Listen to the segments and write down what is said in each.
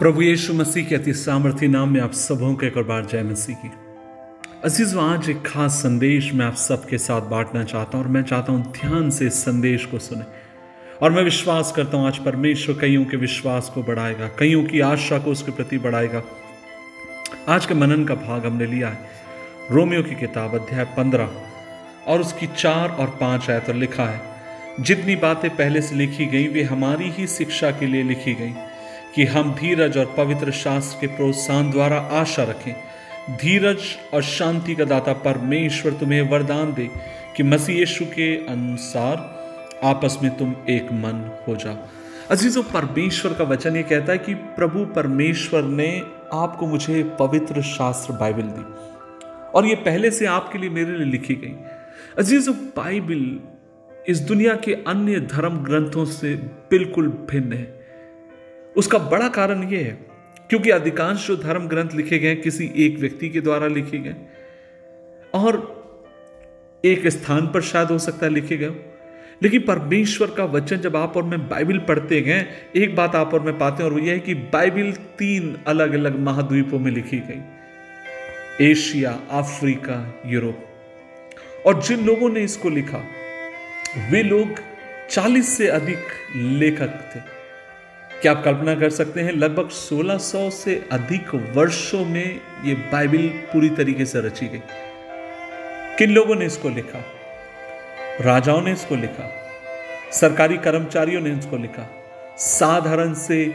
प्रभु यीशु मसीह के अति सामर्थ्य नाम में आप सबों के एक और बार जय मसीह की। अज़ीज़, आज एक खास संदेश मैं आप सबके साथ बांटना चाहता हूँ और मैं चाहता हूँ ध्यान से इस संदेश को सुने। और मैं विश्वास करता हूँ आज परमेश्वर कईयों के विश्वास को बढ़ाएगा, कईयों की आशा को उसके प्रति बढ़ाएगा। आज के मनन का भाग हमने लिया है। रोमियो की किताब अध्याय पंद्रह और उसकी चार और पाँच आयत लिखा है। जितनी बातें पहले से लिखी गई, वे हमारी ही शिक्षा के लिए लिखी गई। कि हम धीरज और पवित्र शास्त्र के प्रोत्साहन द्वारा आशा रखें। धीरज और शांति का दाता परमेश्वर तुम्हें वरदान दे कि मसीह यीशु के अनुसार आपस में तुम एक मन हो जाओ। अजीजों, परमेश्वर का वचन ये कहता है कि प्रभु परमेश्वर ने आपको मुझे पवित्र शास्त्र बाइबल दी और ये पहले से आपके लिए मेरे लिए लिखी गई। अजीजों, बाइबल इस दुनिया के अन्य धर्म ग्रंथों से बिल्कुल भिन्न है। उसका बड़ा कारण यह है, क्योंकि अधिकांश जो धर्म ग्रंथ लिखे गए किसी एक व्यक्ति के द्वारा लिखे गए, और एक स्थान पर शायद हो सकता है लिखे गए। लेकिन परमेश्वर का वचन जब आप और मैं बाइबल पढ़ते गए, एक बात आप और मैं पाते हैं, और वो यह है कि बाइबिल तीन अलग अलग महाद्वीपों में लिखी गई। Asia, Africa, Europe. और जिन लोगों ने इसको लिखा, वे लोग 40 से अधिक लेखक थे। क्या आप कल्पना कर सकते हैं, लगभग 1600 से अधिक वर्षों में ये बाइबल पूरी तरीके से रची गई। किन लोगों ने इसको लिखा? राजाओं ने इसको लिखा। सरकारी कर्मचारियों ने इसको लिखा। साधारण से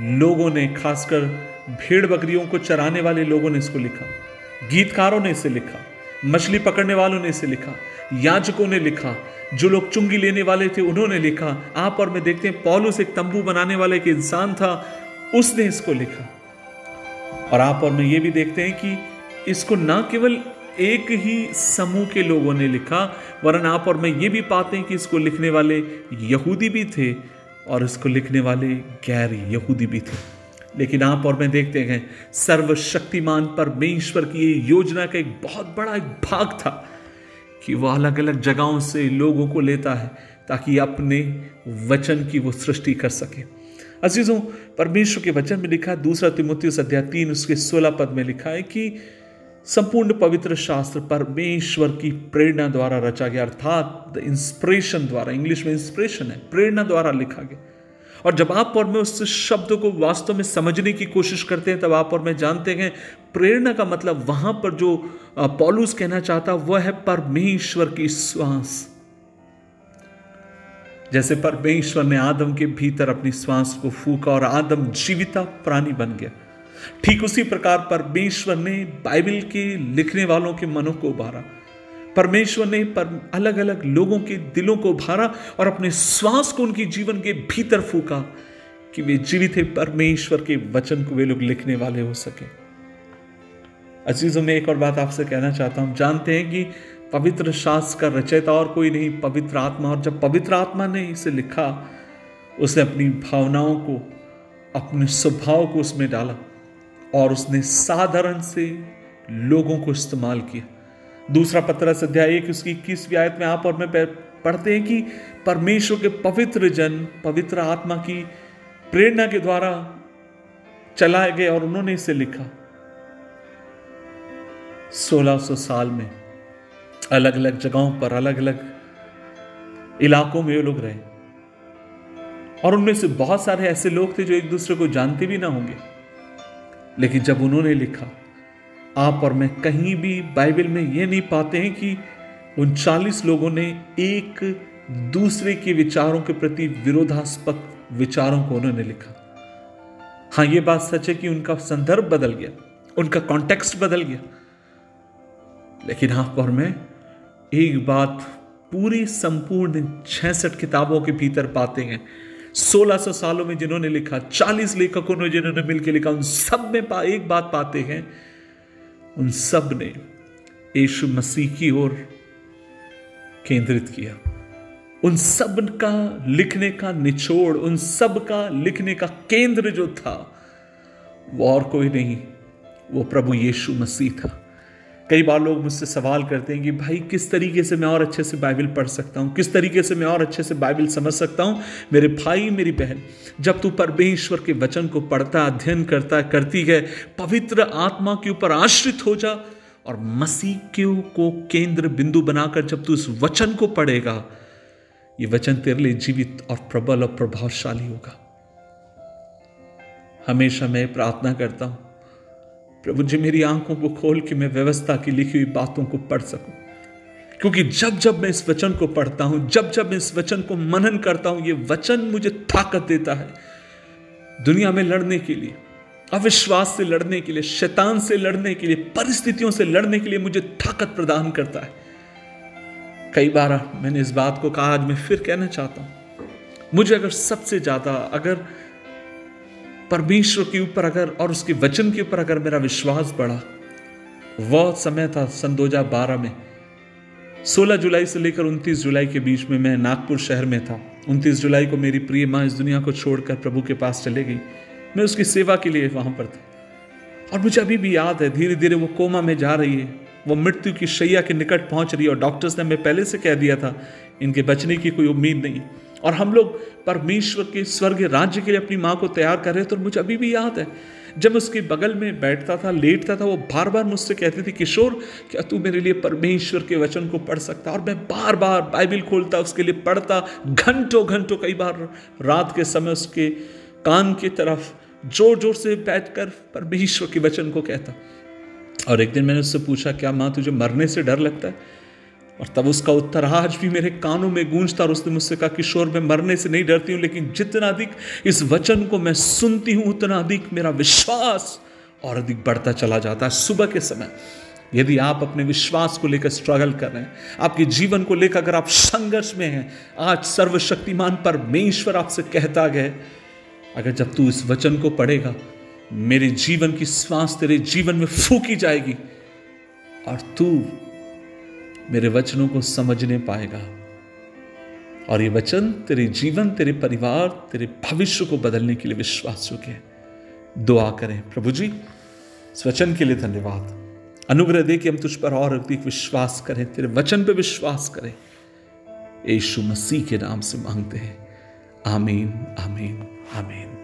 लोगों ने, खासकर भेड़ बकरियों को चराने वाले लोगों ने इसको लिखा। गीतकारों ने इसे लिखा। मछली पकड़ने वालों ने इसे लिखा, याजकों ने लिखा, जो लोग चुंगी लेने वाले थे उन्होंने लिखा। आप और मैं देखते हैं, पॉलुस एक तंबू बनाने वाला एक इंसान था, उसने इसको लिखा। और आप और मैं ये भी देखते हैं कि इसको ना केवल एक ही समूह के लोगों ने लिखा, वरन आप और मैं ये भी पाते हैं कि इसको लिखने वाले यहूदी भी थे और इसको लिखने वाले गैर यहूदी भी थे। लेकिन आप और मैं देखते हैं, सर्वशक्तिमान परमेश्वर की ये योजना का एक बहुत बड़ा एक भाग था कि वह अलग अलग जगहों से लोगों को लेता है ताकि अपने वचन की वो सृष्टि कर सके। अजीजों, परमेश्वर के वचन में लिखा, दूसरा तिमोथियस अध्याय तीन, उसके सोलह पद में लिखा है कि संपूर्ण पवित्र शास्त्र परमेश्वर की प्रेरणा द्वारा रचा गया, अर्थात द इंस्पिरेशन द्वारा, इंग्लिश में इंस्पिरेशन है, प्रेरणा द्वारा लिखा गया। और जब आप और मैं उस शब्द को वास्तव में समझने की कोशिश करते हैं, तब आप और मैं जानते हैं, प्रेरणा का मतलब वहाँ पर जो पॉलूस कहना चाहता, वह है परमेश्वर की श्वास। जैसे परमेश्वर ने आदम के भीतर अपनी श्वास को फूका और आदम जीविता प्राणी बन गया। ठीक उसी प्रकार परमेश्वर ने बाइबल के लिखने वालों के मनों को उभारा परमेश्वर ने पर अलग अलग लोगों के दिलों को भारा और अपने श्वास को उनके जीवन के भीतर फूका कि वे जीवित है, परमेश्वर के वचन को वे लोग लिखने वाले हो सके। अजीजों, में एक और बात आपसे कहना चाहता हूँ। जानते हैं कि पवित्र शास्त्र का रचयिता और कोई नहीं, पवित्र आत्मा। और जब पवित्र आत्मा ने इसे लिखा, उसने अपनी भावनाओं को, अपने स्वभाव को उसमें डाला और उसने साधारण से लोगों को इस्तेमाल किया। दूसरा पत्र अध्याय एक, उसकी इक्कीसवीं आयत में आप और मैं पढ़ते हैं कि परमेश्वर के पवित्र जन, पवित्र आत्मा की प्रेरणा के द्वारा चलाए गए और उन्होंने इसे लिखा। 1600 साल में अलग अलग जगहों पर अलग अलग इलाकों में लोग रहे। और उनमें से बहुत सारे ऐसे लोग थे जो एक दूसरे को जानते भी ना होंगे। लेकिन जब उन्होंने लिखा आप और मैं कहीं भी बाइबल में यह नहीं पाते हैं कि उन चालीस लोगों ने एक दूसरे के विचारों के प्रति विरोधास्पद विचारों को उन्होंने लिखा। हाँ यह बात सच है कि उनका संदर्भ बदल गया, उनका कॉन्टेक्स्ट बदल गया। लेकिन आप और मैं एक बात पूरी संपूर्ण छसठ किताबों के भीतर पाते हैं। 1600 सालों में जिन्होंने लिखा 40 लेखकों ने जिन्होंने मिलकर लिखा, उन सब में एक बात पाते हैं उन सबने यीशु मसीह की ओर केंद्रित किया। उन सब का लिखने का निचोड़, उन सब का लिखने का केंद्र जो था, वो और कोई नहीं, वो प्रभु यीशु मसीह था। कई बार लोग मुझसे सवाल करते हैं कि भाई, किस तरीके से मैं और अच्छे से बाइबल पढ़ सकता हूँ? किस तरीके से मैं और अच्छे से बाइबल समझ सकता हूँ? मेरे भाई, मेरी बहन, जब तू परमेश्वर के वचन को पढ़ता, अध्ययन करता, करती है, पवित्र आत्मा के ऊपर आश्रित हो जा और मसीह को केंद्र बिंदु बनाकर जब तू इस वचन को पढ़ेगा, ये वचन तेरे लिए जीवित और प्रबल और प्रभावशाली होगा। हमेशा मैं प्रार्थना करता हूँ प्रभु जी, मेरी आँखों को खोल के मैं व्यवस्था की लिखी हुई बातों को पढ़ सकूँ। क्योंकि जब जब मैं इस वचन को पढ़ता हूँ, जब जब मैं इस वचन को मनन करता हूँ, ये वचन मुझे ताकत देता है। दुनिया में लड़ने के लिए, अविश्वास से लड़ने के लिए, शैतान से लड़ने के लिए, परिस्थितियों से लड़ने के लिए मुझे ताकत प्रदान करता है। कई बार मैंने इस बात को कहा, आज मैं फिर कहना चाहता हूँ, मुझे अगर सबसे ज़्यादा, अगर परमेश्वर के ऊपर अगर और उसके वचन के ऊपर अगर मेरा विश्वास बढ़ा। वह समय था सन 2012 में। 16 जुलाई से लेकर 29 जुलाई के बीच में मैं नागपुर शहर में था। 29 जुलाई को मेरी प्रिय माँ इस दुनिया को छोड़कर प्रभु के पास चले गई। मैं उसकी सेवा के लिए वहाँ पर था। और मुझे अभी भी याद है धीरे धीरे वो कोमा में जा रही है। वो मृत्यु की शैया के निकट पहुँच रही है और डॉक्टर्स ने हमें पहले से कह दिया था, इनके बचने की कोई उम्मीद नहीं। और हम लोग परमेश्वर के स्वर्ग राज्य के लिए अपनी माँ को तैयार कर रहे थे और मुझे अभी भी याद है, जब उसके बगल में बैठता था, लेटता था, वो बार बार मुझसे कहती थी, किशोर, क्या तू मेरे लिए परमेश्वर के वचन को पढ़ सकता और मैं बार बार बाइबिल खोलता, उसके लिए पढ़ता घंटों घंटों कई बार रात के समय उसके कान की तरफ़ ज़ोर ज़ोर से बैठ कर परमेश्वर के वचन को कहता। और एक दिन मैंने उससे पूछा, क्या माँ, तुझे मरने से डर लगता है? और तब उसका उत्तर आज भी मेरे कानों में गूंजता और उसने मुझसे कहा किशोर मैं मरने से नहीं डरती हूँ, लेकिन जितना अधिक इस वचन को मैं सुनती हूँ, उतना अधिक मेरा विश्वास और अधिक बढ़ता चला जाता है सुबह के समय। यदि आप अपने विश्वास को लेकर स्ट्रगल कर रहे हैं, आपके जीवन को लेकर अगर आप संघर्ष में हैं, आज सर्वशक्तिमान परमेश्वर आपसे कहता गया अगर जब तू इस वचन को पढ़ेगा, मेरे जीवन की श्वास तेरे जीवन में फूकी जाएगी और तू मेरे वचनों को समझने पाएगा। और ये वचन तेरे जीवन, तेरे परिवार, तेरे भविष्य को बदलने के लिए विश्वास योग्य है दुआ करें। प्रभु जी, इस वचन के लिए धन्यवाद। अनुग्रह दे कि हम तुझ पर और अधिक विश्वास करें, तेरे वचन पर विश्वास करें। यीशु मसीह के नाम से मांगते हैं। आमीन आमीन आमीन।